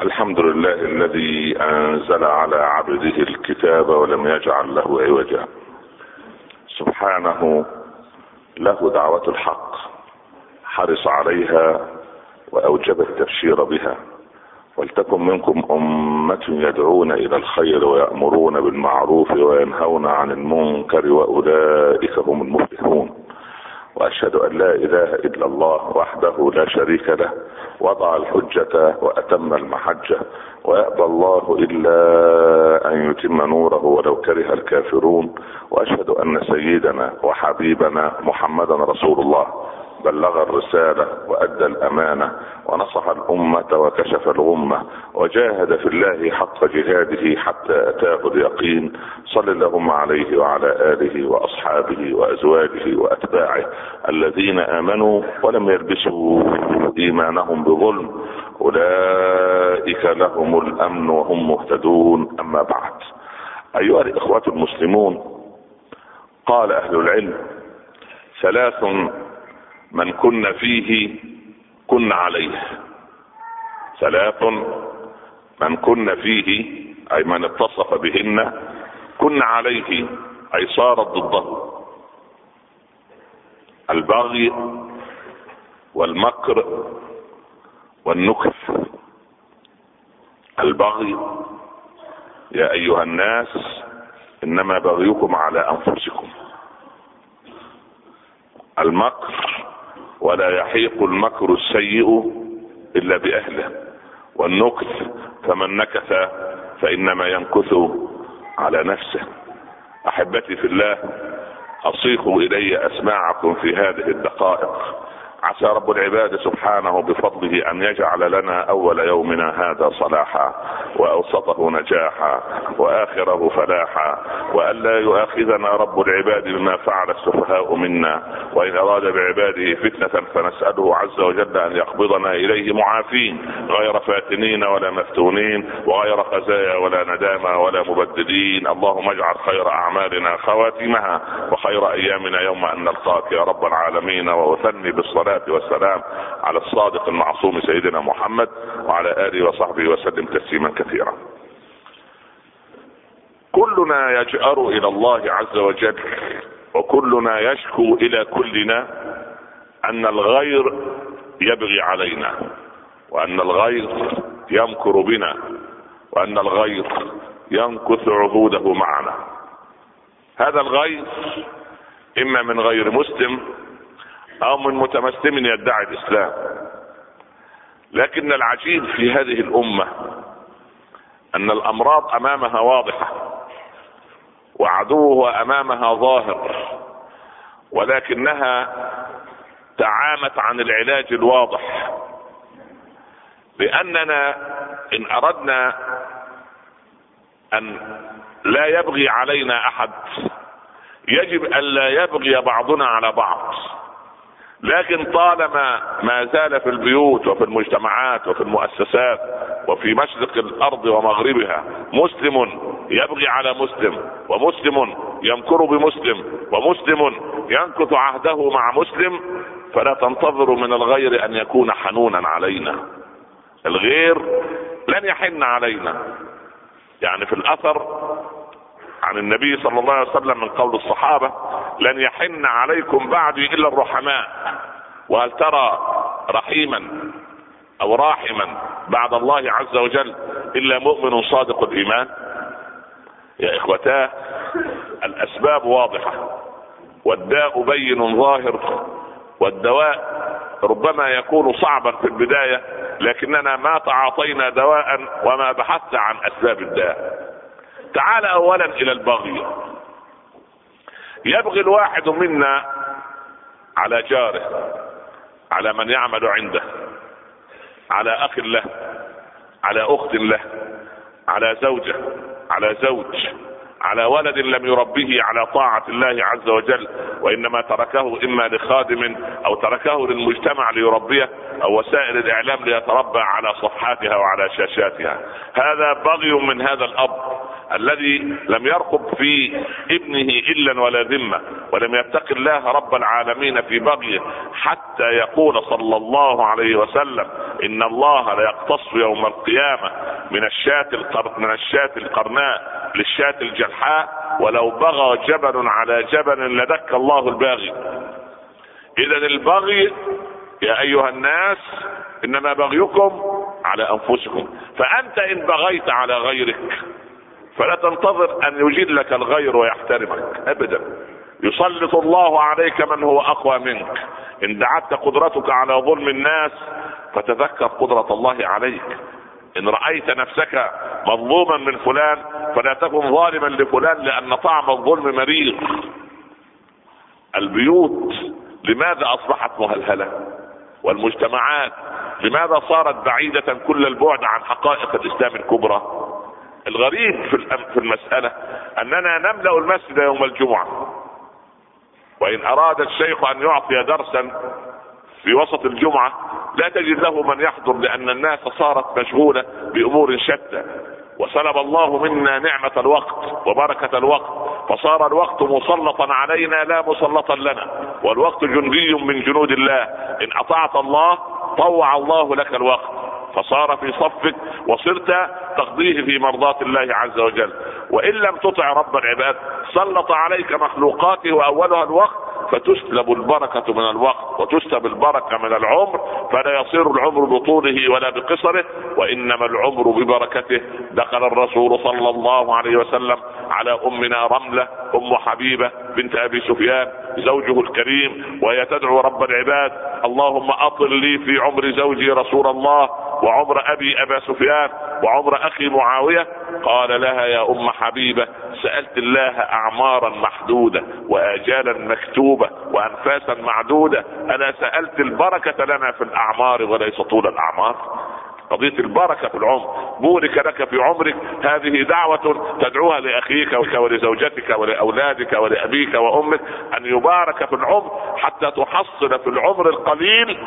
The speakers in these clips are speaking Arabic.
الحمد لله الذي أنزل على عبده الكتاب ولم يجعل له عوجا. سبحانه له دعوة الحق حرص عليها وأوجب التبشير بها. ولتكن منكم أمة يدعون إلى الخير ويأمرون بالمعروف وينهون عن المنكر وأولئك هم المفلحون. وأشهد أن لا إله إلا الله وحده لا شريك له وضع الحجة وأتم المحجة ويأبى الله إلا أن يتم نوره ولو كره الكافرون وأشهد أن سيدنا وحبيبنا محمدا رسول الله. بلغ الرسالة وأدى الأمانة ونصح الأمة وكشف الغمة وجاهد في الله حق جهاده حتى أتاه اليقين. صل اللهم عليه وعلى آله وأصحابه وأزواجه وأتباعه الذين آمنوا ولم يلبسوا إيمانهم بظلم. أولئك لهم الأمن وهم مهتدون. أما بعد أيها الإخوة المسلمون قال أهل العلم ثلاث من كن فيه كن عليه. ثلاث من كن فيه أي من اتصف بهن كن عليه أي صارت ضده. البغي والمكر والنكف البغي يا أيها الناس إنما بغيكم على أنفسكم. المكر ولا يحيق المكر السيء إلا بأهله. والنكث فمن نكث فإنما ينكث على نفسه. أحبتي في الله اصيغوا إلي أسماعكم في هذه الدقائق. عسى رب العباد سبحانه بفضله أن يجعل لنا أول يومنا هذا صلاحا وأوسطه نجاحا وآخره فلاحا والا يؤاخذنا رب العباد بما فعل السفهاء منا وإن أراد بعباده فتنة فنسأله عز وجل أن يقبضنا إليه معافين غير فاتنين ولا مفتونين وغير خزايا ولا ندامى ولا مبدلين. اللهم اجعل خير أعمالنا خواتمها وخير أيامنا يوم أن نلقاك يا رب العالمين وأثني بالصلاة والسلام على الصادق المعصوم سيدنا محمد وعلى آله وصحبه وسلم تسليما كثيرا. كلنا يجأر إلى الله عز وجل وكلنا يشكو إلى كلنا أن الغير يبغي علينا وأن الغير يمكر بنا وأن الغير ينكث عهوده معنا هذا الغير إما من غير مسلم أو من متمسلم يدعي الإسلام. لكن العجيب في هذه الأمة أن الأمراض أمامها واضحة وعدوها أمامها ظاهر ولكنها تعامت عن العلاج الواضح. لأننا إن أردنا أن لا يبغي علينا أحد يجب أن لا يبغي بعضنا على بعض. لكن طالما ما زال في البيوت وفي المجتمعات وفي المؤسسات وفي مشرق الأرض ومغربها مسلم يبغي على مسلم ومسلم يمكر بمسلم ومسلم ينكث عهده مع مسلم فلا تنتظروا من الغير أن يكون حنونا علينا. الغير لن يحن علينا. يعني في الأثر عن النبي صلى الله عليه وسلم من قول الصحابة لن يحن عليكم بعدي إلا الرحماء. وهل ترى رحيما أو راحما بعد الله عز وجل إلا مؤمن صادق الإيمان؟ يا إخوتاه الأسباب واضحة. والداء بين ظاهر والدواء ربما يكون صعبا في البداية لكننا ما تعاطينا دواء وما بحثنا عن أسباب الداء. تعال اولا إلى البغي. يبغي الواحد منا على جاره على من يعمل عنده على أخ له على أخت له على زوجة على زوج على ولد لم يربيه على طاعة الله عز وجل وإنما تركه إما لخادم أو تركه للمجتمع ليربيه أو وسائل الإعلام ليتربى على صفحاتها وعلى شاشاتها. هذا بغي من هذا الأب. الذي لم يرقب في ابنه إلا ولا ذمة ولم يتق الله رب العالمين في بغيه حتى يقول صلى الله عليه وسلم إن الله ليقتص يوم القيامة من الشاة. من الشاة القرناء للشاة الجلحاء ولو بغى جبل على جبل لدك الله الباغي اذا البغي يا أيها الناس إنما بغيكم على أنفسكم فأنت إن بغيت على غيرك فلا تنتظر أن يجلك الغير ويحترمك. ابدا. يسلط الله عليك من هو أقوى منك. إن دعت قدرتك على ظلم الناس فتذكر قدرة الله عليك. إن رأيت نفسك مظلوما من فلان فلا تكن ظالما لفلان لأن طعم الظلم مرير البيوت لماذا أصبحت مهلهلة؟ والمجتمعات لماذا صارت بعيدة كل البعد عن حقائق الإسلام الكبرى؟ الغريب في المسألة أننا نملأ المسجد يوم الجمعة. وإن أراد الشيخ أن يعطي درسا في وسط الجمعة لا تجد له من يحضر لأن الناس صارت مشغولة بأمور شتى. وسلب الله منا نعمة الوقت وبركة الوقت فصار الوقت مسلطا علينا لا مسلطا لنا. والوقت جندي من جنود الله. إن أطعت الله طوع الله لك الوقت. فصار في صفك وصرت تقضيه في مرضاة الله عز وجل. وإن لم تطع رب العباد سلط عليك مخلوقاته وأولها الوقت فتسلب البركة من الوقت وتسلب البركة من العمر فلا يصير العمر بطوله ولا بقصره وإنما العمر ببركته. دخل الرسول صلى الله عليه وسلم على أمنا رملة أم حبيبة بنت أبي سفيان زوجه الكريم وهي تدعو رب العباد اللهم اطل لي في عمر زوجي رسول الله وعمر أبي أبا سفيان وعمر أخي معاوية قال لها يا أم حبيبة سألت الله اعمارا محدودة واجالا مكتوبة وانفاسا معدودة أنا سألت البركة لنا في الأعمار وليس طول الأعمار؟ قضية البركة في العمر بورك لك في عمرك هذه دعوة تدعوها لأخيك ولزوجتك ولأولادك ولأبيك وأمك أن يبارك في العمر حتى تحصل في العمر القليل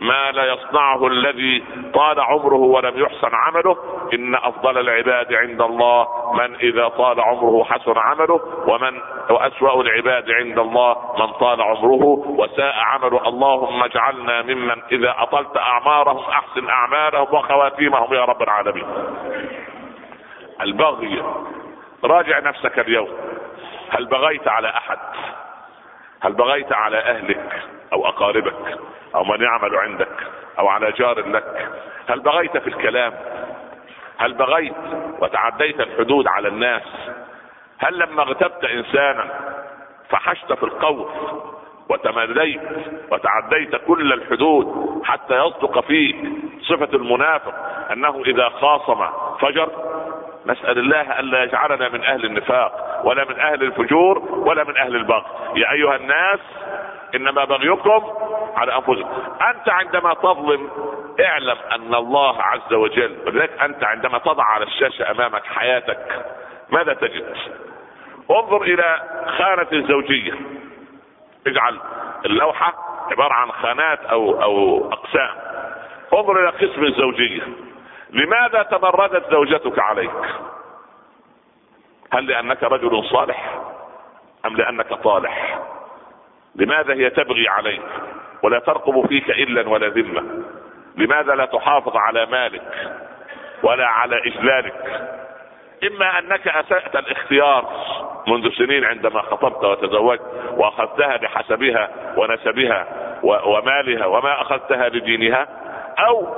ما لا يصنعه الذي طال عمره ولم يحسن عمله. إن أفضل العباد عند الله من إذا طال عمره حسن عمله ومن وأسوأ العباد عند الله من طال عمره. وساء عمله اللهم اجعلنا ممن إذا أطلت أعمارهم أحسن أعمالهم وخواتيمهم يا رب العالمين. البغي راجع نفسك اليوم. هل بغيت على أحد؟ هل بغيت على أهلك أو أقاربك أو من يعمل عندك أو على جار لك؟ هل بغيت في الكلام؟ هل بغيت وتعديت الحدود على الناس؟ هل لما اغتبت إنسانا فحشت في القول وتمليت وتعديت كل الحدود حتى يصدق فيك صفة المنافق أنه إذا خاصم فجر نسأل الله الا يجعلنا من أهل النفاق ولا من أهل الفجور ولا من أهل البغي. يا أيها الناس إنما بغيكم على أنفسكم. أنت عندما تظلم اعلم أن الله عز وجل ولذلك أنت عندما تضع على الشاشة أمامك حياتك ماذا تجد؟ انظر إلى خانة الزوجية اجعل اللوحة عبارة عن خانات أو أو أقسام. انظر إلى قسم الزوجية. لماذا تمردت زوجتك عليك؟ هل لأنك رجل صالح؟ أم لأنك طالح؟ لماذا هي تبغي عليك ولا ترقب فيك إلا ولا ذمة؟ لماذا لا تحافظ على مالك ولا على إجلالك؟ إما أنك أسأت الاختيار منذ سنين عندما خطبت وتزوجت وأخذتها بحسبها ونسبها ومالها وما أخذتها لدينها أو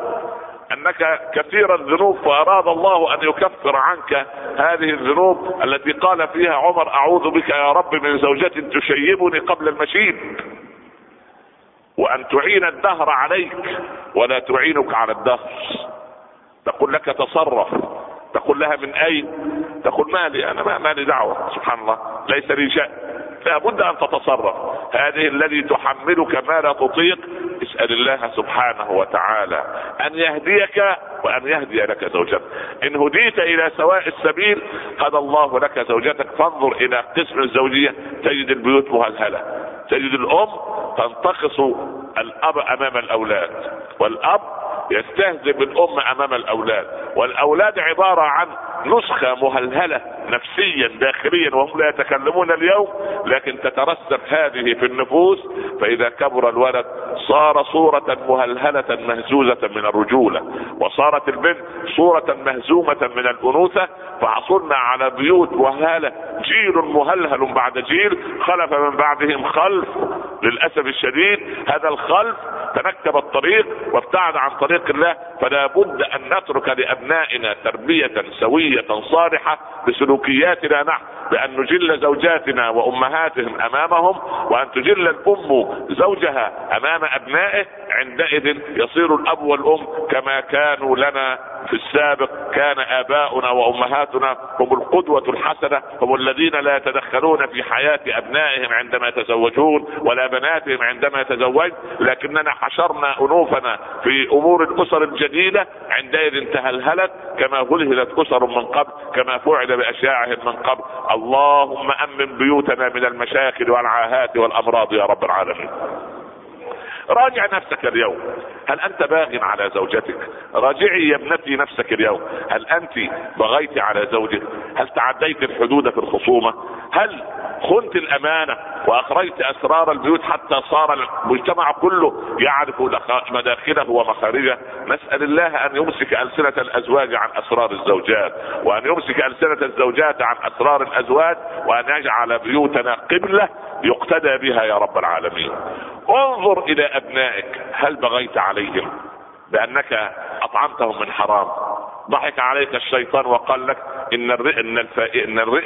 أنك كثير الذنوب فأراد الله أن يكفر عنك هذه الذنوب التي قال فيها عمر أعوذ بك يا رب من زوجة تشيبني قبل المشيب. وأن تعين الدهر عليك ولا تعينك على الدهر. تقول لك تصرف تقول لها من أين؟ تقول مالي أنا ما مالي دعوة سبحان الله ليس لي شأن. لابد أن تتصرف. هذه الذي تحملك ما لا تطيق اسأل الله سبحانه وتعالى أن يهديك وأن يهدي لك زوجتك إن هديت إلى سواء السبيل قد الله لك زوجتك. فانظر إلى قسم الزوجية. تجد البيوت مهلهلة. تجد الأم تنتقص الأب أمام الأولاد. والأب يستهزئ بالأم أمام الأولاد. والأولاد عبارة عن نسخة مهلهلة نفسيا داخليا وهم لا يتكلمون اليوم لكن تترسب هذه في النفوس. فإذا كبر الولد صار صورة مهلهلة مهزوزة من الرجولة وصارت البنت صورة مهزومة من الأنوثة. فحصلنا على بيوت وهالة جيل مهلهل بعد جيل خلف من بعدهم خلف. للأسف الشديد هذا الخلف تنكب الطريق وابتعد عن طريق الله فلا بد أن نترك لأبنائنا تربية سوية صالحة بسلوكياتنا نحن. بان نجل زوجاتنا وأمهاتهم أمامهم وأن تجل الأم زوجها أمام أبنائه عندئذ يصير الأب والأم كما كانوا لنا في السابق. كان آباؤنا وأمهاتنا هم القدوة الحسنة هم الذين لا يتدخلون في حياة أبنائهم عندما يتزوجون ولا بناتهم عندما يتزوج. لكننا حشرنا أنوفنا في أمور الأسر الجديدة عندئذ تهلهلت كما هلهلت أسر من قبل كما فعل بأشياعهم من قبل. اللهم أمن بيوتنا من المشاكل والعاهات والأمراض يا رب العالمين. راجع نفسك اليوم. هل أنت باغ على زوجتك؟ راجعي يا ابنتي نفسك اليوم. هل أنت بغيت على زوجك؟ هل تعديت الحدود في الخصومة؟ هل خنت الأمانة وأخرجت أسرار البيوت حتى صار المجتمع كله يعرف مداخله ومخارجه؟ نسأل الله أن يمسك ألسنة الأزواج عن أسرار الزوجات وأن يمسك ألسنة الزوجات عن أسرار الأزواج وأن يجعل بيوتنا قبلة يقتدى بها يا رب العالمين. انظر إلى أبنائك هل بغيت عليهم بأنك أطعمتهم من حرام ضحك عليك الشيطان وقال لك إن إن.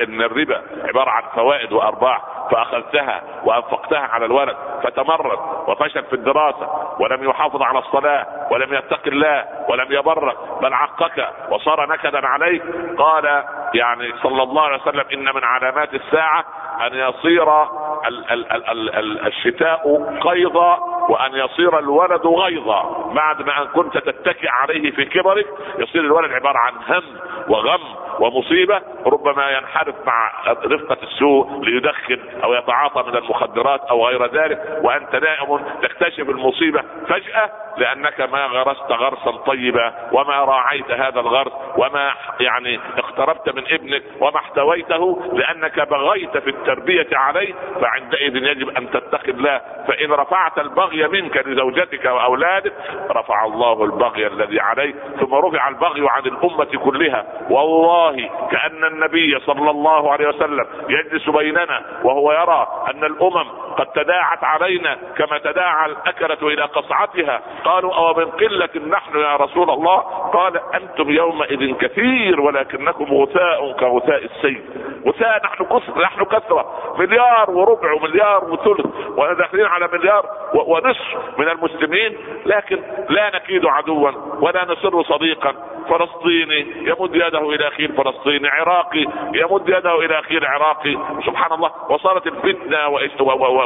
إن الربا عبارة عن فوائد وأرباح فأخذتها وأنفقتها على الولد فتمرد وفشل في الدراسة ولم يحافظ على الصلاة ولم يتق الله ولم يبرك بل عقك وصار نكدا عليك قال يعني صلى الله عليه وسلم إن من علامات الساعة أن يصير ال ال ال ال ال الشتاء قيضا وأن يصير الولد غيظا. بعد ما أن كنت تتكئ عليه في كبرك يصير الولد عبارة عن هم وغم. ومصيبة ربما ينحرف مع رفقة السوء ليدخن أو يتعاطى من المخدرات أو غير ذلك وأنت نائم تكتشف المصيبة فجأة لأنك ما غرست غرسا طيبا وما راعيت هذا الغرس وما يعني اقتربت من ابنك وما احتويته لأنك بغيت في التربية عليه فعندئذ يجب أن تتقي الله. فإن رفعت البغي منك لزوجتك وأولادك رفع الله البغي الذي عليك ثم رفع البغي عن الأمة كلها. والله كأن النبي صلى الله عليه وسلم يجلس بيننا وهو يرى أن الأمم قد تداعت علينا كما تداعى الاكلة إلى قصعتها. قالوا أو من قلة نحن يا رسول الله؟ قال أنتم يومئذ كثير ولكنكم غثاء كغثاء السيل. غثاء نحن كثر نحن كثرة. مليار وربع ومليار وثلث. وداخلين على مليار ونصف من المسلمين. لكن لا نكيد عدوا ولا نسر صديقا. فلسطيني يمد يده إلى اخيه الفلسطيني عراقي يمد يده إلى اخيه العراقي سبحان الله وصارت الفتنة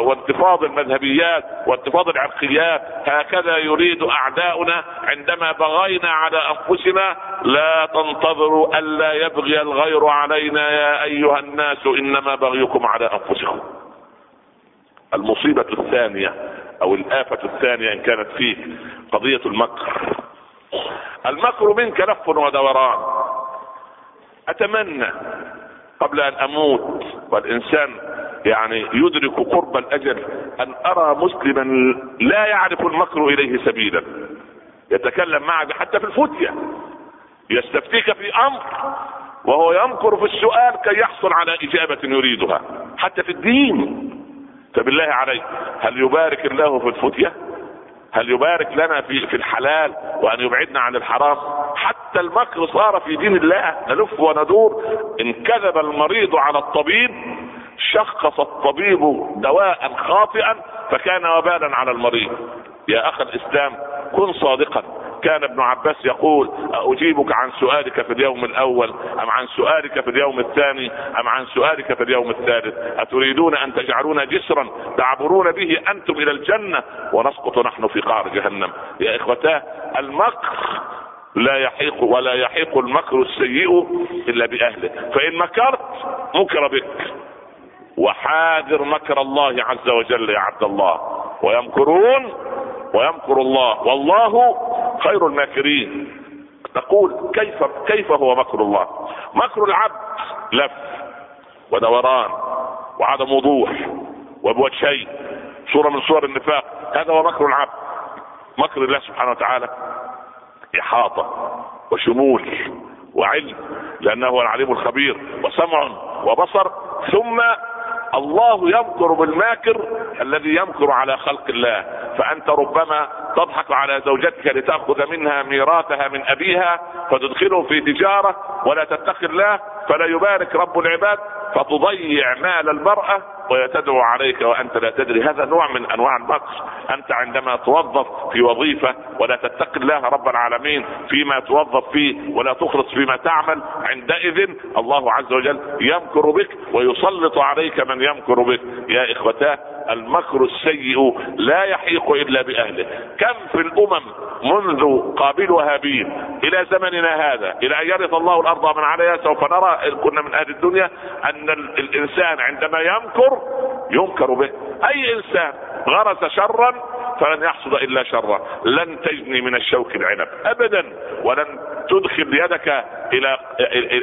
وانتفاض المذهبيات وانتفاض العرقيات هكذا يريد أعداؤنا عندما بغينا على أنفسنا لا تنتظروا ألا يبغي الغير علينا يا أيها الناس إنما بغيكم على أنفسكم. المصيبة الثانية أو الآفة الثانية إن كانت فيك قضية المكر. المكر منك لف ودوران. أتمنى قبل أن أموت والإنسان يعني يدرك قرب الأجل أن أرى مسلما لا يعرف المكر إليه سبيلا. يتكلم معك حتى في الفتية. يستفتيك في أمر وهو يمكر في السؤال كي يحصل على إجابة يريدها. حتى في الدين. فبالله عليك هل يبارك الله في الفتية؟ هل يبارك لنا في في الحلال وأن يبعدنا عن الحرام؟ حتى المكر صار في دين الله نلف وندور. إن كذب المريض على الطبيب شخص الطبيب دواء خاطئا فكان وبالا على المريض. يا أخ الإسلام كن صادقا. كان ابن عباس يقول أجيبك عن سؤالك في اليوم الأول أم عن سؤالك في اليوم الثاني أم عن سؤالك في اليوم الثالث؟ أتريدون أن تجعلون جسرا تعبرون به أنتم إلى الجنة؟ ونسقط نحن في قعر جهنم. يا إخوتاه المكر لا يحيق ولا يحيق المكر السيء إلا بأهله. فإن مكرت مكر بك وحاذر مكر الله عز وجل يا عبد الله. ويمكرون ويمكر الله. والله خير الماكرين. تقول كيف كيف هو مكر الله؟ مكر العبد لف ودوران وعدم وضوح وبوجهين صورة من صور النفاق. هذا هو مكر العبد. مكر الله سبحانه وتعالى. إحاطة وشمول وعلم لأنه هو العليم الخبير وسمع وبصر ثم الله يمكر بالماكر الذي يمكر على خلق الله. فأنت ربما تضحك على زوجتك لتأخذ منها ميراثها من أبيها فتدخله في تجارة ولا تتقي الله فلا يبارك رب العباد فتضيع مال المرأة ويتدعو عليك وأنت لا تدري. هذا نوع من أنواع المكر أنت عندما توظف في وظيفة ولا تتقي الله رب العالمين فيما توظف فيه ولا تخلص فيما تعمل عندئذ الله عز وجل يمكر بك ويسلط عليك من يمكر بك. يا إخوتاه المكر السيء لا يحيق إلا بأهله. كم في الأمم منذ قابل وهابيل إلى زمننا هذا؟ إلى أن يرث الله الأرض من عليها سوف نرى كنا من أهل الدنيا أن الإنسان عندما يمكر ينكر به. أي إنسان غرس شرا فلن يحصد إلا شرا. لن تجني من الشوك العنب ابدا ولن تدخل يدك إلى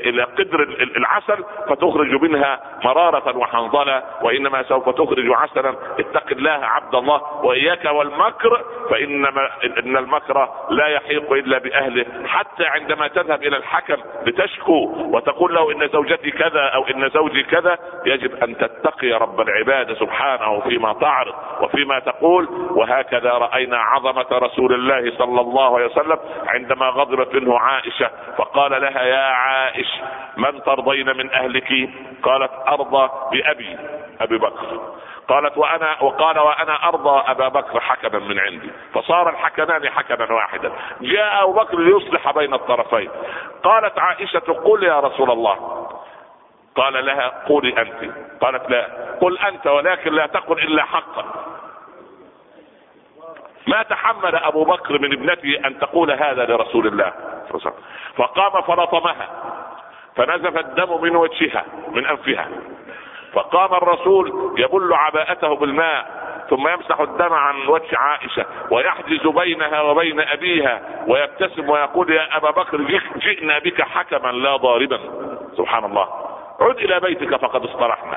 إلى قدر العسل فتخرج منها مرارة وحنظلة وإنما سوف تخرج عسلا. اتق الله عبد الله وإياك والمكر فإنما إن المكر لا يحيق إلا بأهله. حتى عندما تذهب إلى الحكم لتشكو وتقول له إن زوجتي كذا أو إن زوجي كذا يجب أن تتقي رب العباد سبحانه فيما تعرض وفيما تقول. وهكذا رأينا عظمة رسول الله صلى الله عليه وسلم عندما غضبت منه عائشة فقال لها يا عائش من ترضين من أهلك؟ قالت أرضى بأبي أبي بكر. قالت وأنا وقال وأنا أرضى أبا بكر حكما من عندي. فصار الحكمان حكما واحدا. جاء أبو بكر ليصلح بين الطرفين. قالت عائشة قل يا رسول الله. قال لها قولي أنت. قالت لا. قل أنت ولكن لا تقل إلا حقا. ما تحمل أبو بكر من ابنته أن تقول هذا لرسول الله فقام فلطمها فنزف الدم من وجهها من أنفها. فقام الرسول يبل عباءته بالماء ثم يمسح الدم عن وجه عائشة ويحجز بينها وبين أبيها ويبتسم ويقول يا أبا بكر جئنا بك حكما لا ضاربا. سبحان الله. عد إلى بيتك فقد اصطلحنا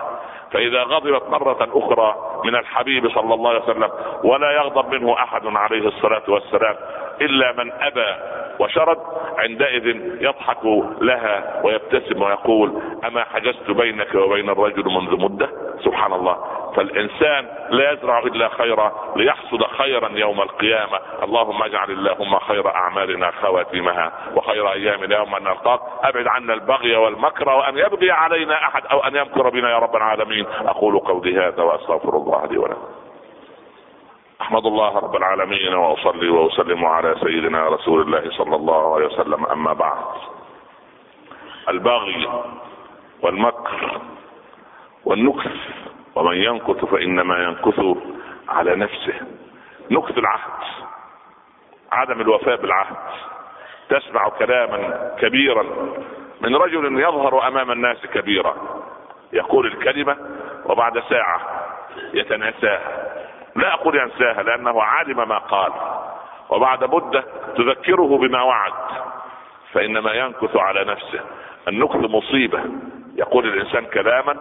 فإذا غضبت مرة أخرى من الحبيب صلى الله عليه وسلم ولا يغضب منه أحد عليه الصلاة والسلام إلا من أبى وشرد عندئذ يضحك لها ويبتسم ويقول أما حجزت بينك وبين الرجل منذ مدة؟ سبحان الله. فالإنسان لا يزرع إلا خيرا ليحصد خيرا يوم القيامة. اللهم اجعل اللهم خير أعمالنا خواتيمها وخير أيامنا يوم ان نلقاك. أبعد عنا البغي والمكر وأن يبغي علينا أحد أو أن يمكر بنا يا رب العالمين. أقول قولي هذا وأستغفر الله لي ولكم. أحمد الله رب العالمين وأصلي وأسلم على سيدنا رسول الله صلى الله عليه وسلم. أما بعد البغي والمكر والنكث ومن ينكث فإنما ينكث على نفسه. نكث العهد عدم الوفاء بالعهد. تسمع كلاما كبيرا من رجل يظهر أمام الناس كبيرا. يقول الكلمة وبعد ساعة يتناساها لا أقول ينساها لأنه علم ما قال. وبعد مدة تذكره بما وعد. فإنما ينكث على نفسه. النكث مصيبة. يقول الإنسان كلاما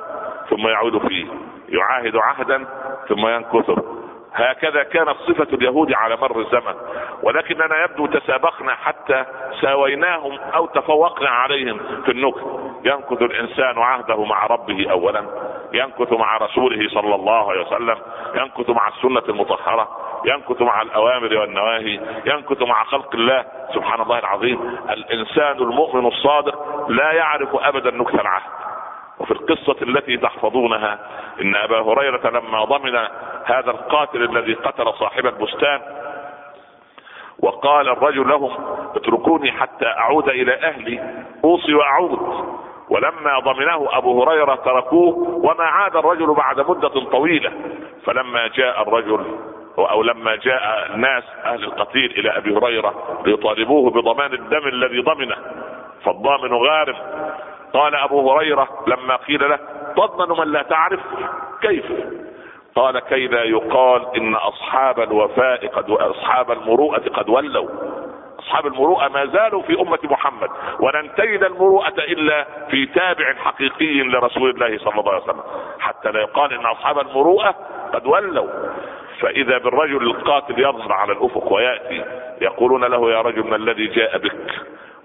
ثم يعود فيه. يعاهد عهدا ثم ينكثه هكذا كانت صفة اليهود على مر الزمن. ولكننا يبدو تسابقنا حتى ساويناهم أو تفوقنا عليهم في النكث ينكث الإنسان عهده مع ربه اولا. ينكث مع رسوله صلى الله عليه وسلم. ينكث مع السنة المطهرة. ينكث مع الأوامر والنواهي. ينكث مع خلق الله. سبحان الله العظيم. الإنسان المؤمن الصادق لا يعرف ابدا نكث العهد وفي القصة التي تحفظونها إن أبا هريرة لما ضمن هذا القاتل الذي قتل صاحب البستان وقال الرجل لهم اتركوني حتى أعود إلى أهلي أوصي وأعود ولما ضمنه أبو هريرة تركوه وما عاد الرجل بعد مدة طويلة. فلما جاء الرجل أو لما جاء الناس أهل القتيل إلى أبي هريرة ليطالبوه بضمان الدم الذي ضمنه. فالضامن غارم. قال أبو هريرة لما قيل له تضمن من لا تعرف كيف؟ قال كي لا يقال إن أصحاب الوفاء قد أصحاب المروءة قد ولوا. أصحاب المروءة ما زالوا في أمة محمد ولن تجد المروءة إلا في تابع حقيقي لرسول الله صلى الله عليه وسلم. حتى لا يقال إن أصحاب المروءة قد ولوا. فإذا بالرجل القاتل يظهر على الأفق ويأتي يقولون له يا رجل ما الذي جاء بك؟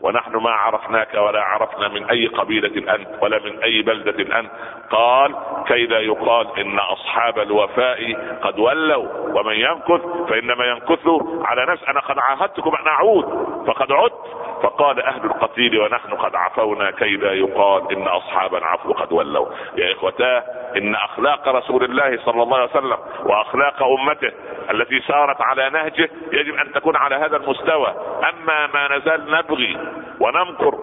ونحن ما عرفناك ولا عرفنا من أي قبيلة أنت ولا من أي بلدة أنت. قال كي لا يقال إن أصحاب الوفاء قد ولوا ومن ينكث فإنما ينكث على نفس أنا قد عاهدتكم أن أعود فقد عدت. فقال أهل القتيل ونحن قد عفونا كي لا يقال إن أصحاب العفو قد ولوا. يا إخوتاه إن أخلاق رسول الله صلى الله عليه وسلم وأخلاق أمته التي سارت على نهجه يجب أن تكون على هذا المستوى. أما ما نزال نبغي ونمكر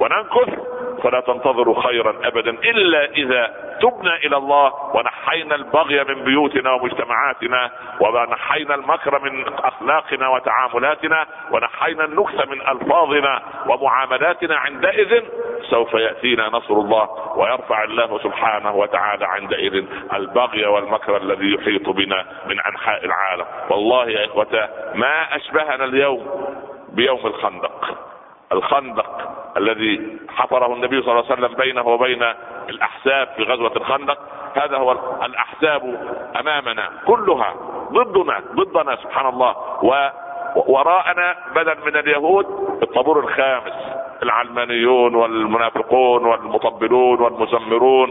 وننكث فلا تنتظروا خيرا ابدا إلا إذا تبنا إلى الله ونحينا البغي من بيوتنا ومجتمعاتنا ونحينا المكر من أخلاقنا وتعاملاتنا ونحينا النكث من ألفاظنا ومعاملاتنا عندئذ سوف يأتينا نصر الله ويرفع الله سبحانه وتعالى عندئذ البغي والمكر الذي يحيط بنا من أنحاء العالم. والله يا اخوتا ما أشبهنا اليوم بيوم الخندق. الخندق الذي حفره النبي صلى الله عليه وسلم بينه وبين الأحزاب في غزوة الخندق. هذا هو الأحزاب أمامنا كلها ضدنا ضدنا سبحان الله ووراءنا بدل من اليهود الطابور الخامس العلمانيون والمنافقون والمطبلون والمزمرون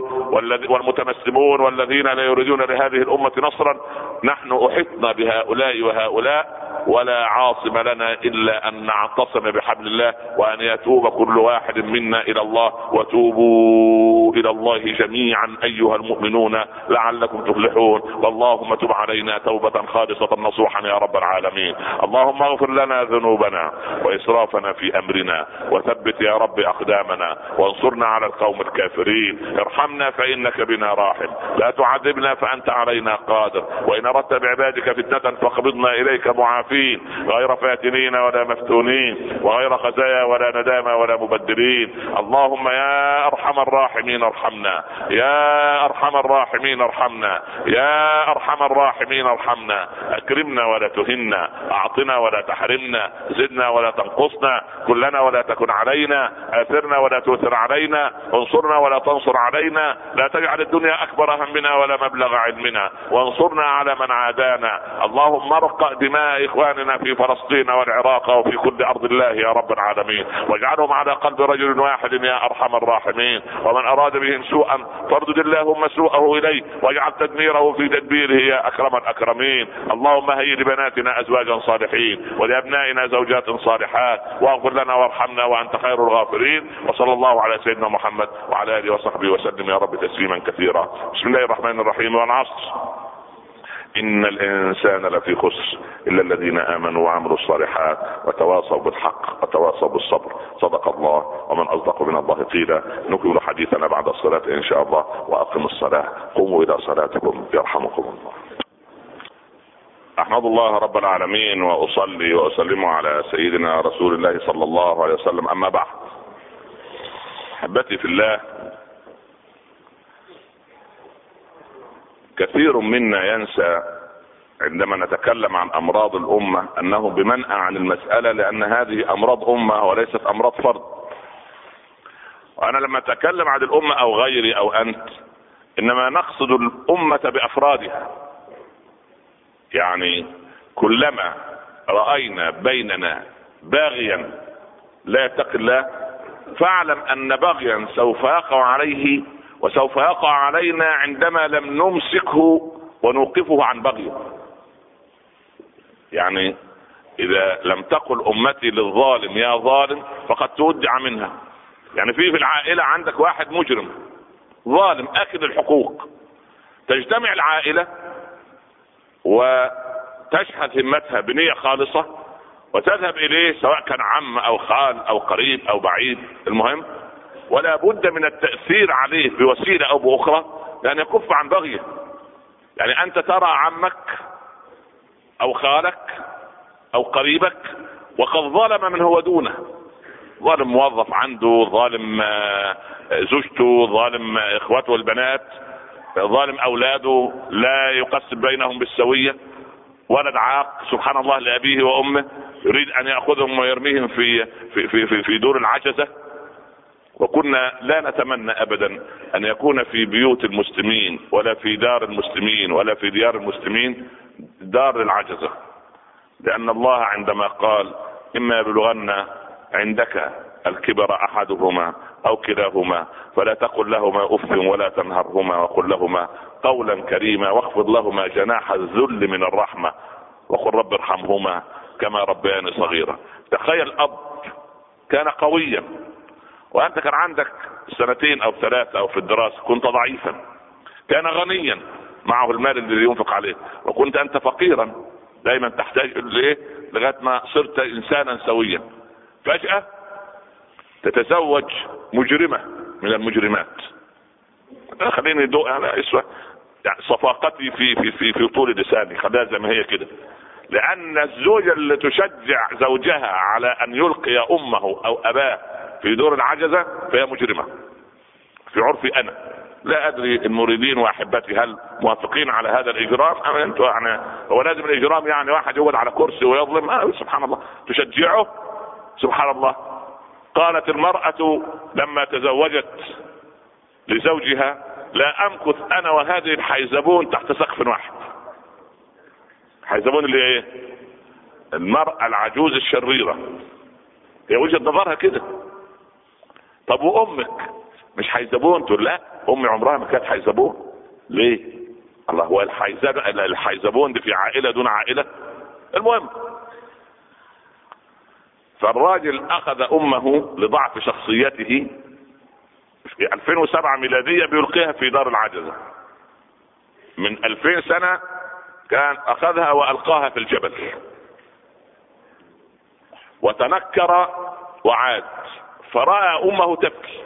والمتمسمون والذين لا يريدون لهذه الأمة نصرا. نحن أحطنا بهؤلاء وهؤلاء ولا عاصم لنا إلا أن نعتصم بحبل الله وأن يتوب كل واحد منا إلى الله. وتوبوا إلى الله جميعا أيها المؤمنون لعلكم تفلحون. واللهم تب علينا توبة خالصة نصوحا يا رب العالمين. اللهم اغفر لنا ذنوبنا وإسرافنا في أمرنا. وثبت يا رب أقدامنا. وانصرنا على القوم الكافرين. ارحمنا فإنك بنا راحم. لا تعذبنا فأنت علينا قادر. وإن أردت بعبادك فتنة فاقبضنا إليك معافين مخلوفين غير فاتنين ولا مفتونين وغير خزايا ولا ندامة ولا مبدلين. اللهم يا أرحم الراحمين ارحمنا يا أرحم الراحمين ارحمنا يا أرحم الراحمين ارحمنا. أكرمنا ولا تهنا أعطنا ولا تحرمنا زدنا ولا تنقصنا كلنا ولا تكن علينا آثرنا ولا تؤثر علينا انصرنا ولا تنصر علينا. لا تجعل الدنيا أكبر همنا ولا مبلغ علمنا. وانصرنا على من عادانا. اللهم ارق دماء إخواننا في فلسطين والعراق وفي كل أرض الله يا رب العالمين. واجعلهم على قلب رجل واحد يا أرحم الراحمين. ومن أراد بهم سوءا فاردد اللهم سوءه إليه واجعل تدميره في تدبيره يا أكرم الأكرمين. اللهم هيئ لبناتنا أزواجا صالحين ولأبنائنا زوجات صالحات. واغفر لنا وارحمنا وأنت خير الغافرين. وصلى الله على سيدنا محمد وعلى آله وصحبه وسلم. يا رب تسليما كثيرا. بسم الله الرحمن الرحيم والعصر. ان الانسان لفي خسر الا الذين امنوا وعملوا الصالحات وتواصوا بالحق وتواصوا بالصبر. صدق الله ومن أصدق من الله قيلا. نكمل حديثنا بعد الصلاة إن شاء الله وأقم الصلاة. قوموا إلى صلاتكم. يرحمكم الله. أحمد الله رب العالمين وأصلي وأسلم على سيدنا رسول الله صلى الله عليه وسلم. أما بعد. أحبتي في الله كثير منا ينسى عندما نتكلم عن أمراض الأمة أنه بمنأى عن المسألة لأن هذه أمراض أمة وليست أمراض فرد. وأنا لما أتكلم عن الأمة أو غيري أو أنت إنما نقصد الأمة بأفرادها. يعني كلما رأينا بيننا باغيا لا يتقي الله فاعلم أن بغيا سوف يقع عليه وسوف يقع علينا عندما لم نمسكه ونوقفه عن بغيه. يعني إذا لم تقل أمتي للظالم يا ظالم فقد تودع منها. يعني في في العائلة عندك واحد مجرم ظالم اكل الحقوق. تجتمع العائلة وتشحذ همتها بنية خالصة وتذهب إليه سواء كان عم أو خال أو قريب أو بعيد. المهم ولا بد من التأثير عليه بوسيلة أو بأخرى لأن يكف عن بغيه. يعني أنت ترى عمك أو خالك أو قريبك وقد ظلم من هو دونه. ظالم موظف عنده ظالم آه، زوجته ظالم اخوته البنات ظالم أولاده لا يقسم بينهم بالسوية. ولد عاق سبحان الله لأبيه وأمه يريد أن يأخذهم ويرميهم في في في في, في دور العجزة. وكنا لا نتمنى ابدا أن يكون في بيوت المسلمين ولا في دار المسلمين ولا في ديار المسلمين دار العجزة. لأن الله عندما قال إما يبلغن عندك الكبر أحدهما أو كلاهما فلا تقل لهما أف ولا تنهرهما وقل لهما قولا كريما واخفض لهما جناح الذل من الرحمة وقل رب ارحمهما كما ربياني صغيرا. تخيل أب كان قويا وأنت كان عندك سنتين أو ثلاثة أو في الدراسة كنت ضعيفا. كان غنيا معه المال الذي ينفق عليه. وكنت أنت فقيرا. دايما تحتاج لايه لغاية ما صرت انسانا سويا. فجأة تتزوج مجرمة من المجرمات. خليني دو على إسوة. يعني صفاقتي في في في في طول لساني. خليها زي ما هي كده. لأن الزوجة اللي تشجع زوجها على أن يلقي أمه أو أباه في دور العجزة فهي مجرمة. في عرفي أنا. لا أدري المريدين وأحبتي هل موافقين على هذا الإجرام أم أنتم يعني هو لازم الإجرام يعني واحد يقعد على كرسي ويظلم؟ آه سبحان الله. تشجعه؟ سبحان الله. قالت المرأة لما تزوجت لزوجها لا أمكث أنا وهذه الحيزبون تحت سقف واحد. حيزبون اللي إيه؟ المرأة العجوز الشريرة. هي وجهة نظرها كده. طب وأمك؟ مش حيزبون تقول لا. أمي عمرها ما كانت حيزبون ليه؟ الله هو الحيزبون دي في عائلة دون عائلة؟ المهم. فالراجل أخذ أمه لضعف شخصيته في 2007 ميلادية بيلقيها في دار العجزة. من 2000 سنة كان أخذها وألقاها في الجبل. وتنكر وعاد. فرأى أمه تبكي.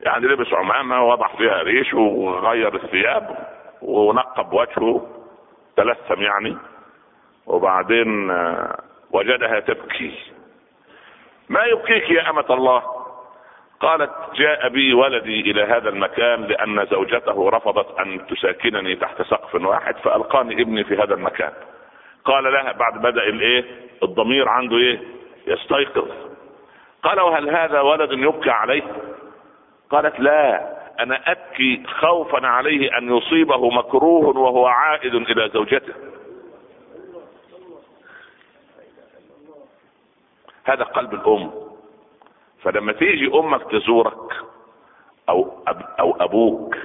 يعني لبس عمامة ووضع فيها ريش وغير الثياب ونقب وجهه تلثم يعني. وبعدين وجدها تبكي. ما يبكيك يا أمة الله؟ قالت جاء بي ولدي إلى هذا المكان لأن زوجته رفضت أن تساكنني تحت سقف واحد فألقاني ابني في هذا المكان. قال لها بعد بدأ الإيه؟ الضمير عنده إيه؟ يستيقظ. قال وهل هذا ولد يبكى عليه؟ قالت لا أنا أبكي خوفا عليه أن يصيبه مكروه وهو عائد إلى زوجته. هذا قلب الأم. فلما تيجي أمك تزورك أو أب أو أبوك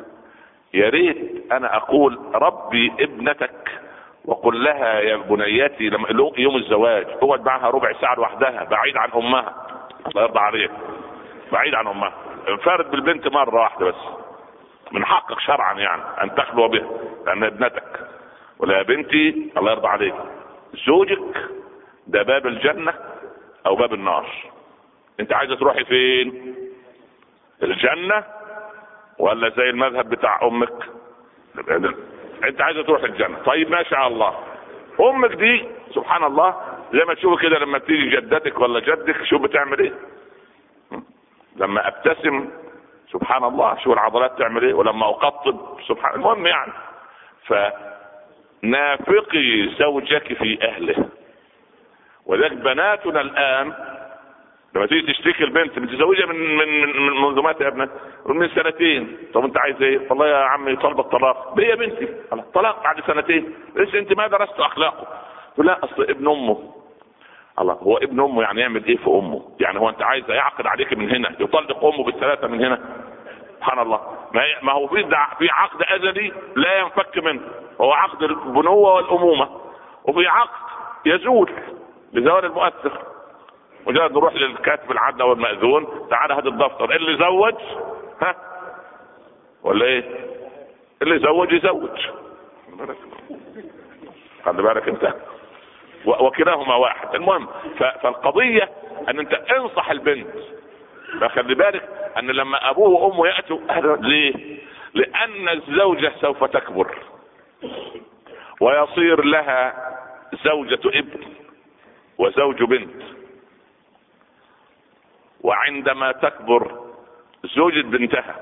يا ريت أنا أقول ربي ابنتك وقل لها يا بنيتي لما يوم الزواج اقعد معها ربع ساعة لوحدها بعيد عن أمها. الله يرضى عليك. بعيد عن أمها. انفرد بالبنت مرة واحدة بس. من حقك شرعا يعني أن تخلو بها لأنها ابنتك. ولا يا بنتي الله يرضى عليك. زوجك ده باب الجنة أو باب النار. أنت عايزة تروحي فين؟ الجنة ولا زي المذهب بتاع أمك؟ أنت عايزة تروح الجنة. طيب ما شاء الله. أمك دي سبحان الله زي ما تشوف كده لما تيجي جدتك ولا جدك شو بتعمل إيه؟ لما أبتسم سبحان الله شو العضلات تعمل إيه؟ ولما أقطب سبحان المهم يعني فنافقي زوجك في أهله. ولذلك بناتنا الآن لما تيجي تشتكي البنت متزوجة من من من, من منذ مات يا من سنتين. طب أنت عايز إيه؟ والله يا عمي طالبه الطلاق. يا بنتي؟ الطلاق بعد سنتين. لسه أنت ما درست أخلاقه؟ لا أصل ابن أمه. الله هو ابن أمه يعني يعمل إيه في أمه؟ يعني هو أنت عايز يعقد عليك من هنا يطلق أمه بالثلاثة من هنا؟ سبحان الله. ما ما هو في في عقد أزلي لا ينفك منه. هو عقد البنوة والأمومة. وفي عقد يزول بزوال المؤثر. مجرد نروح للكاتب العدل والمأذون تعالى هات الدفتر. اللي زوج ها؟ ولا إيه؟ اللي زوج يزوج. خلي بالك أنت. وكلاهما واحد. المهم فالقضية أن أنت انصح البنت. فخلي بالك أن لما أبوه وأمه يأتوا ليه؟ لأن الزوجة سوف تكبر. ويصير لها زوجة ابن وزوج بنت. وعندما تكبر زوجة بنتها.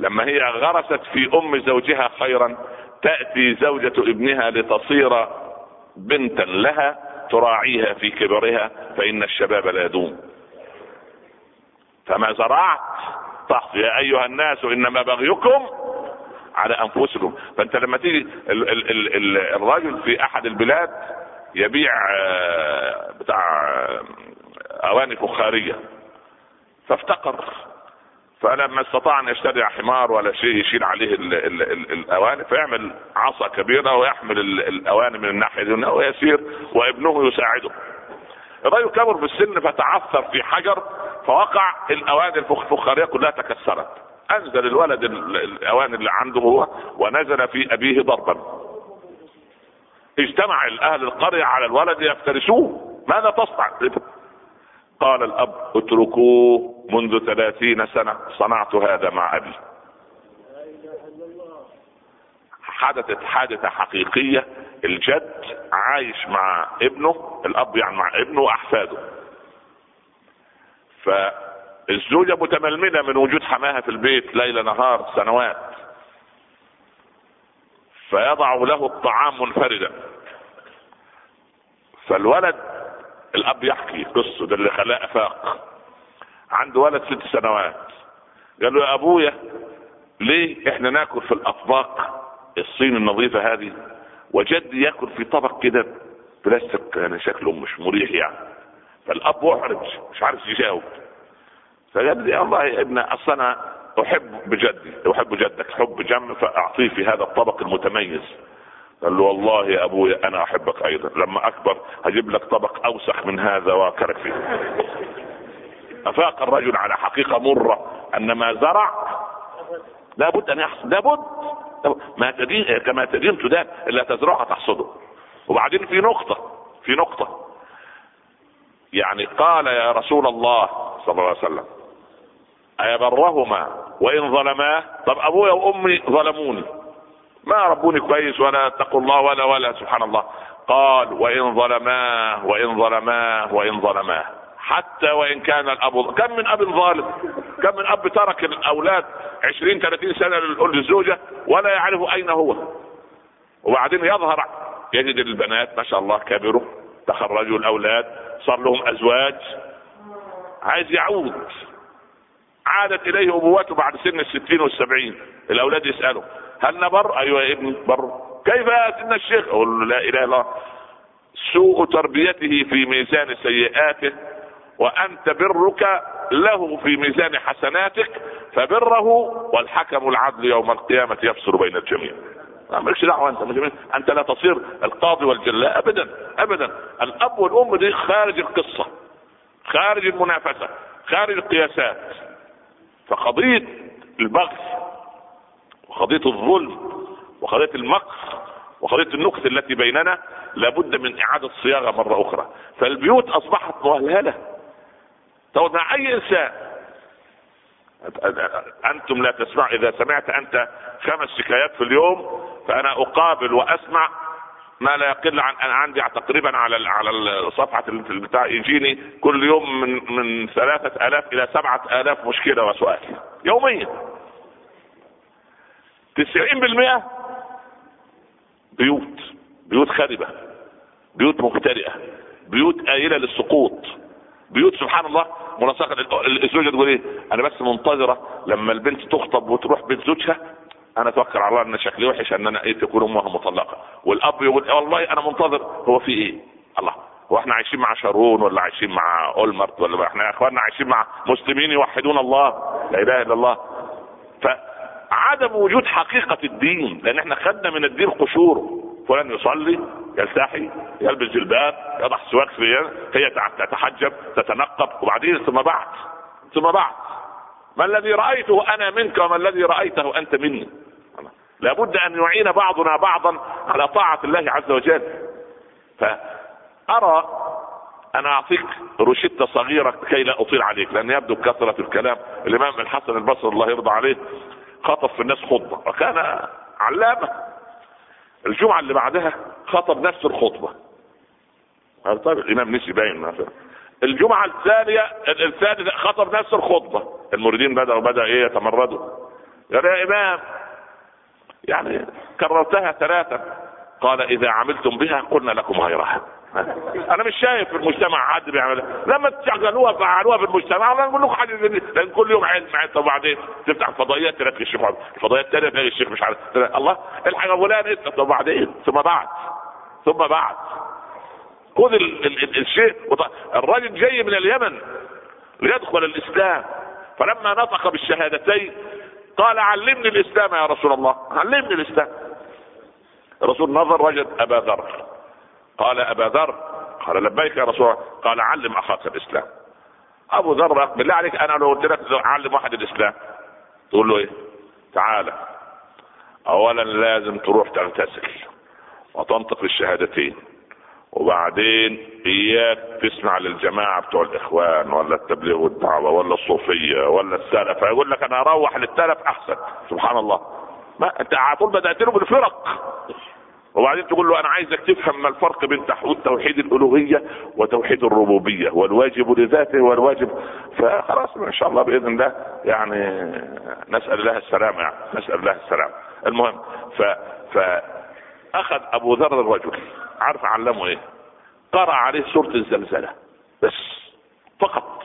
لما هي غرست في أم زوجها خيرا تأتي زوجة ابنها لتصير بنتا لها تراعيها في كبرها فإن الشباب لا يدوم. فما زرعت؟ تحصي يا أيها الناس إنما بغيكم على أنفسكم. فأنت لما تيجي ال ال ال ال الرجل في أحد البلاد يبيع آه، بتاع آه، أواني فخارية فافتقر. فلما استطاع أن يشتري حمار ولا شيء يشيل عليه ال ال ال الأواني فيعمل عصا كبيرة ويحمل الأواني من الناحية دي ويسير وابنه يساعده. الرجل كبر في السن فتعثر في حجر فوقع الأواني الفخارية كلها تكسرت. أنزل الولد الأواني اللي عنده هو ونزل في أبيه ضربا. اجتمع أهل القرية على الولد يفترسوه ماذا تصنع؟ قال الأب اتركوه منذ ثلاثين سنة صنعت هذا مع أبي. حدثت حادثة حقيقية الجد عايش مع ابنه الأب يعني مع ابنه وأحفاده. فالزوجة متململة من وجود حماها في البيت ليل نهار سنوات. فيضع له الطعام منفردا. فالولد الأب يحكي قصة ده اللي خلاه افاق عنده ولد ست سنوات. قال له يا أبويا ليه إحنا ناكل في الأطباق الصين النظيفة هذه؟ وجدي ياكل في طبق كده بلاستيك يعني شكله مش مريح يعني. فالأب محرج مش عارف يجاوب. فقال لي والله يا ابن أصل أنا أحب بجدي أحب جدك حب جم فأعطيه في هذا الطبق المتميز. قال له والله يا ابويا أنا أحبك أيضا. لما أكبر هجيب لك طبق أوسخ من هذا وأكلك فيه. أفاق الرجل على حقيقة مرة أن ما زرع لابد أن يحصل. لابد. ما تدين كما تدين تدان إلا تزرعها تحصده. وبعدين في نقطة. في نقطة. يعني قال يا رسول الله صلى الله عليه وسلم أيبرهما وإن ظلماه طب أبويا وأمي ظلموني. ما ربوني كويس ولا اتقوا الله ولا ولا سبحان الله. قال وإن ظلماه وإن ظلماه وإن ظلماه. حتى وإن كان الأب كم من أب ظالم؟ كم من أب ترك الأولاد 20 30 سنة للزوجة ولا يعرف أين هو. وبعدين يظهر يجد البنات ما شاء الله كبروا تخرجوا الأولاد صار لهم أزواج. عايز يعود. عادت إليه ابوته بعد سن الستين والسبعين. الأولاد يسألوا. هل نبر؟ أيوه يا ابني بر. كيف يا سيدنا الشيخ؟ أقول له لا إله إلا الله. سوء تربيته في ميزان سيئاته وأنت برك له في ميزان حسناتك فبره والحكم العدل يوم القيامة يفصل بين الجميع. مالكش دعوة أنت أنت لا تصير القاضي والجلاء ابدا ابدا. الأب والأم دي خارج القصة خارج المنافسة خارج القياسات. فقضية البغي وقضيه الظلم وقضيه المكر وقضيه النكت التي بيننا لابد من إعادة صياغه مرة أخرى. فالبيوت أصبحت مهلهله تقعد مع أي إنسان أنتم لا تسمع إذا سمعت أنت خمس شكايات في اليوم فأنا أقابل وأسمع ما لا يقل عن أنا عندي تقريبا على على صفحه بتاع يجيني كل يوم من من ثلاثة آلاف إلى سبعة آلاف مشكلة وسؤال يوميا. تسعين بالمئة بيوت بيوت خربة بيوت مبتدئة بيوت آيلة للسقوط بيوت سبحان الله منسقه الزوجه تقول إيه؟ أنا بس منتظرة لما البنت تخطب وتروح بيت زوجها أنا أتوكل على الله إن شكلي وحش إن أنا إيه تكون أمها مطلقة. والأب يقول إيه والله أنا منتظر هو في إيه؟ الله. هو إحنا عايشين مع شارون ولا عايشين مع أولمرت ولا إحنا يا إخواننا عايشين مع مسلمين يوحدون الله؟ لا إله إلا الله. فعدم وجود حقيقة الدين لأن إحنا خدنا من الدين قشوره فلان يصلي يلتحي يلبس جلباب يضع سواك في هي تتحجب تتنقب وبعدين ثم بعد ثم بعد ما الذي رأيته أنا منك وما الذي رأيته أنت مني؟ لابد أن يعين بعضنا بعضا على طاعة الله عز وجل. فأرى أنا أعطيك روشتة صغيرة كي لا أطيل عليك لأن يبدو كثرة الكلام. الإمام الحسن البصري الله يرضى عليه خطب في الناس خطبة. وكان علامة الجمعة اللي بعدها خطب نفس الخطبة. طيب الإمام نسي باين مثلا الجمعة الثانية الثالثة خطب نفس الخطبة. المريدين بدأوا بدأ إيه؟ يتمردوا. قال يا إمام يعني كررتها ثلاثة. قال إذا عملتم بها قلنا لكم غيرها. أنا مش شايف في المجتمع حد بيعملها لما تشغلوها فعلوها في المجتمع أنا أقول لكم حد لأن كل يوم علم طب وبعدين تفتح الفضائيات تلاقي الشيخ الفضائيات الثانية تلاقي الشيخ مش عارف. الله الحاجة فلان طب وبعدين ثم بعد. ثم بعد. خذ ال ال ال الشيء الراجل جاي من اليمن ليدخل الإسلام. فلما نطق بالشهادتين قال علمني الإسلام يا رسول الله. علمني الإسلام. الرسول نظر وجد أبا ذر. قال أبا ذر قال لبيك يا رسول الله قال علم أخاك الإسلام. أبو ذر بالله عليك أنا لو قلت لك علم واحد الإسلام. تقول له إيه؟ تعالى اولا لازم تروح تغتسل وتنطق الشهادتين وبعدين إياك تسمع للجماعة بتوع الإخوان ولا التبليغ والدعوة ولا الصوفية ولا السلف. فيقول لك أنا أروح للسلف أحسن. سبحان الله. ما أنت على طول بدأت له بالفرق وبعدين تقول له أنا عايزك تفهم ما الفرق بين توحيد الألوهية وتوحيد الربوبية والواجب لذاته والواجب فخلاص ان شاء الله بإذن الله يعني نسأل الله السلامه يعني نسأل الله السلامه المهم ف فأخذ أبو ذر الرجل عارف علمه إيه؟ قرأ عليه سورة الزلزلة بس فقط.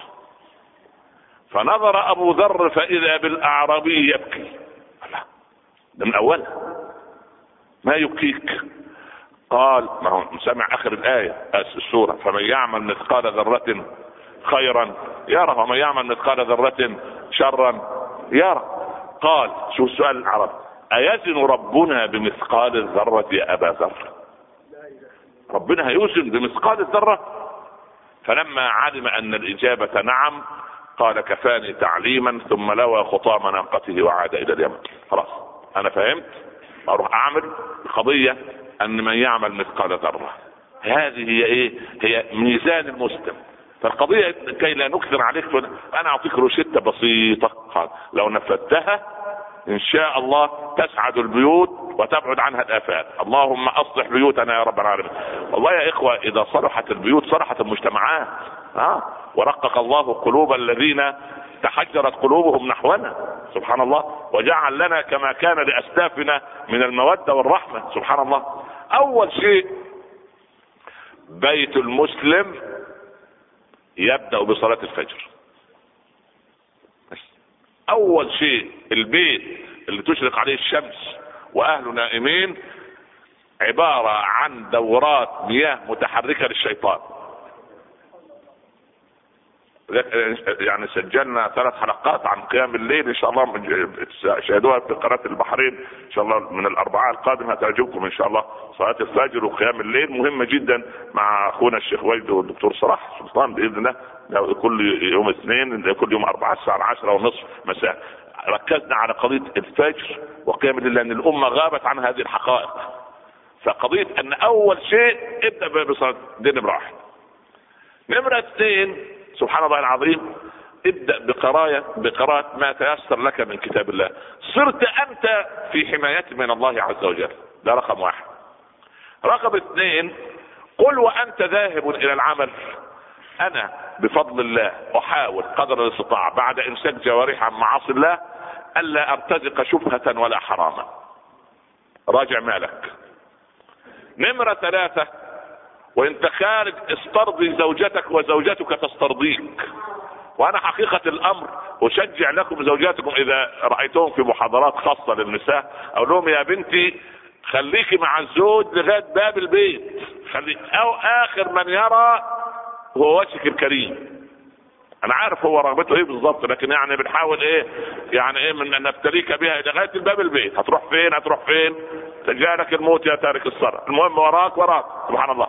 فنظر أبو ذر فإذا بالأعرابي يبكي. ده من أولها. ما يبكيك قال ما هو سمع آخر الآية السورة فمن يعمل مثقال ذرة خيرا يرى ومن يعمل مثقال ذرة شرا يرى. قال شو السؤال العربي أيزن ربنا بمثقال الذرة يا أبا ذر؟ ربنا هيوزن بمثقال الذرة؟ فلما علم أن الإجابة نعم قال كفاني تعليما ثم لوى خطام ناقته وعاد إلى اليمن. خلاص أنا فهمت؟ أروح أعمل قضية أن من يعمل مثقال ذرة. هذه هي إيه؟ هي ميزان المسلم. فالقضية كي لا نكثر عليك أنا أعطيك روشتة بسيطة. لو نفذتها إن شاء الله تسعد البيوت وتبعد عنها الآفات. اللهم أصلح بيوتنا يا رب العالمين. والله يا إخوة إذا صلحت البيوت صلحت المجتمعات. ها ورقق الله قلوب الذين تحجرت قلوبهم نحونا. سبحان الله وجعل لنا كما كان لأسلافنا من المودة والرحمة. سبحان الله. أول شيء بيت المسلم يبدأ بصلاة الفجر. أول شيء البيت اللي تشرق عليه الشمس وأهله نائمين عبارة عن دورات مياه متحركة للشيطان. يعني سجلنا ثلاث حلقات عن قيام الليل. إن شاء الله شاهدوها في قناة البحرين. إن شاء الله من الأربعاء القادم هتعجبكم إن شاء الله. صلاة الفجر وقيام الليل مهمة جدا مع أخونا الشيخ وجد والدكتور صلاح سلطان بإذن الله. كل يوم اثنين كل يوم اربعاء الساعة 10 ونصف مساء. ركزنا على قضية الفجر وقيام الليل لأن الأمة غابت عن هذه الحقائق. فقضية أن أول شيء ابدأ بصلاه دي نمرة واحد. نمرة اثنين سبحان الله العظيم ابدأ بقراية بقراءة ما تيسر لك من كتاب الله. صرت أنت في حماية من الله عز وجل. ده رقم واحد. رقم اثنين قل وأنت ذاهب إلى العمل. أنا بفضل الله أحاول قدر الاستطاعة بعد إمساك جوارح عن معاصي الله ألا أرتزق شبهة ولا حراما راجع مالك. نمرة ثلاثة وانت خارج استرضي زوجتك وزوجتك تسترضيك. وأنا حقيقة الأمر أشجع لكم زوجاتكم إذا رأيتهم في محاضرات خاصة للنساء أقول لهم يا بنتي خليكي مع الزوج لغاية باب البيت. خلي أو آخر من يرى هو وجهك الكريم. أنا عارف هو رغبته إيه بالظبط لكن يعني بنحاول إيه يعني إيه من نبتليك بها لغايه الباب البيت. هتروح فين؟ هتروح فين؟ جاء الموت يا تارك الصلاه المهم وراك وراك. سبحان الله.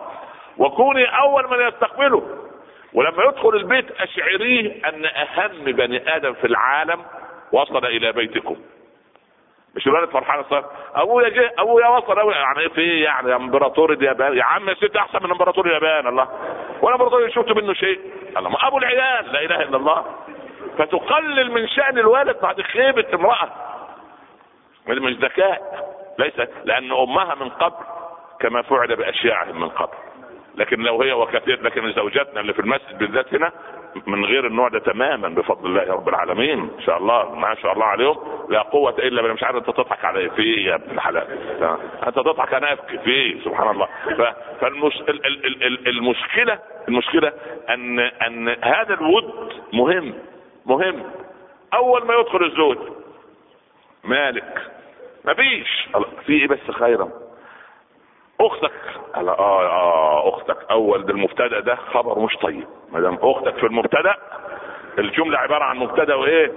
وكوني أول من يستقبله. ولما يدخل البيت أشعريه أن أهم بني آدم في العالم وصل إلى بيتكم. مش الولد فرحان صار أبويا جه أبويا وصل. أبويا يعني في يعني إمبراطور اليابان. يا عم يا ست أحسن من إمبراطور اليابان الله. ولا إمبراطور شفت منه شيء. الله ما أبو العيال. لا إله إلا الله. فتقلل من شأن الولد بعد خيبة امرأة. مش ذكاء. ليس لأن أمها من قبل كما فعل بأشياعهم من قبل. لكن لو هي وكثير لكن زوجاتنا اللي في المسجد بالذات هنا من غير النوع ده تماما بفضل الله رب العالمين. إن شاء الله ما شاء الله عليهم. لا قوة إلا بالله. مش عارف أنت تضحك علي في إيه يا ابن الحلال. أنت تضحك أنا أبكي. في سبحان الله. فالمشكلة المشكلة ان أن هذا الود مهم. مهم. أول ما يدخل الزوج مالك. مفيش. في إيه بس خيرا؟ أختك. قال آه آه أختك. أول ده المبتدأ ده خبر مش طيب. ما دام أختك في المبتدأ الجملة عبارة عن مبتدأ وإيه؟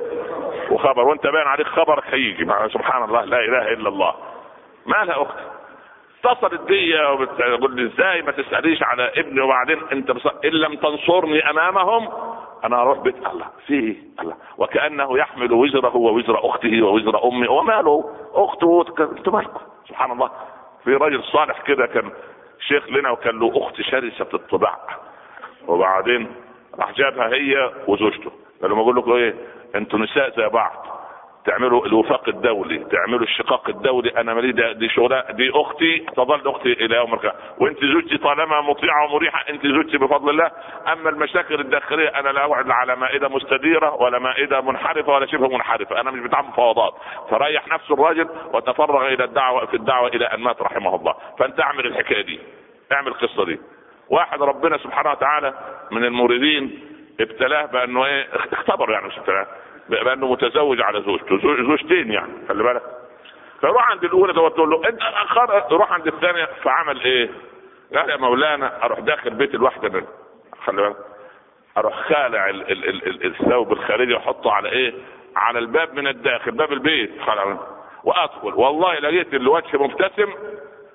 وخبر. وأنت باين عليك خبرك هيجي سبحان الله لا إله إلا الله. مالها أختك اتصلت بيا وبتقول لي إزاي ما تسأليش على ابني؟ وبعدين أنت بص... إن لم تنصرني أمامهم أنا أروح بيت الله. في إيه الله. وكأنه يحمل وزره ووزر أخته ووزر أمه. وماله؟ أخته. أنتوا مالكم سبحان الله. في راجل صالح كده كان شيخ لنا وكان له أخت شرسة الطباع. وبعدين راح جابها هي وزوجته. قال لهم أقول لكم إيه؟ أنتوا نساء زي بعض. تعملوا الوفاق الدولي تعملوا الشقاق الدولي. أنا مالي دي, شغلة دي أختي تظل أختي إلى يوم القيامة. وأنت زوجتي طالما مطيعة ومريحة أنت زوجتي بفضل الله. أما المشاكل الداخلية أنا لا أوعد على مائدة مستديرة ولا مائدة منحرفة ولا شبه منحرفة. أنا مش بتاع مفاوضات فريح نفس الراجل وتفرغ إلى الدعوة في الدعوة إلى أن مات رحمه الله. فأنت اعمل الحكاية دي اعمل القصة دي. واحد ربنا سبحانه وتعالى من المريدين ابتلاه بأنه إيه اختبر يعني مش ابتلاه بأنه متزوج على زوجته زوجتين يعني خلي بالك. فروح عند الأولى تقول له انت روح عند الثانية فعمل إيه؟ قال يا مولانا أروح داخل بيت الواحده من خلي بالك. أروح خالع ال ال ال ال الثوب الخارجي وأحطه على إيه؟ على الباب من الداخل باب البيت. خلع وأدخل. والله لقيت الوجه مبتسم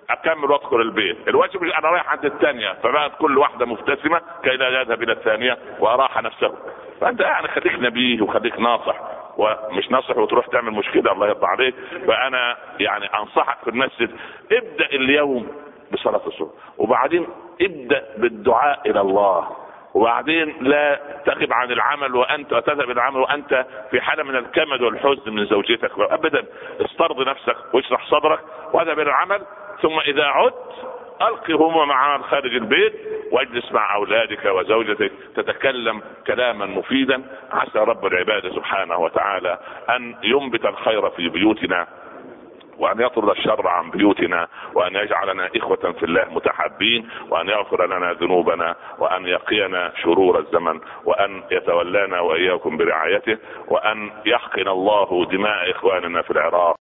اكمل وأدخل البيت. الوجه أنا رايح عند الثانية فبقت كل واحدة مبتسمة كي لا يذهب إلى الثانية وأراح نفسه. فأنت يعني خليك نبيه وخليك ناصح ومش ناصح وتروح تعمل مشكلة الله يرضى عليك. فأنا يعني أنصحك في المسجد ابدأ اليوم بصلاة الصبح وبعدين ابدأ بالدعاء إلى الله. وبعدين لا تغب عن العمل وأنت وتذهب العمل وأنت في حالة من الكمد والحزن من زوجتك. ابدا استرضي نفسك واشرح صدرك واذهب إلى العمل ثم إذا عدت القهم معا خارج البيت واجلس مع أولادك وزوجتك تتكلم كلاما مفيدا. عسى رب العباد سبحانه وتعالى أن ينبت الخير في بيوتنا وأن يطرد الشر عن بيوتنا وأن يجعلنا إخوة في الله متحابين وأن يغفر لنا ذنوبنا وأن يقينا شرور الزمن وأن يتولانا وإياكم برعايته وأن يحقن الله دماء إخواننا في العراق.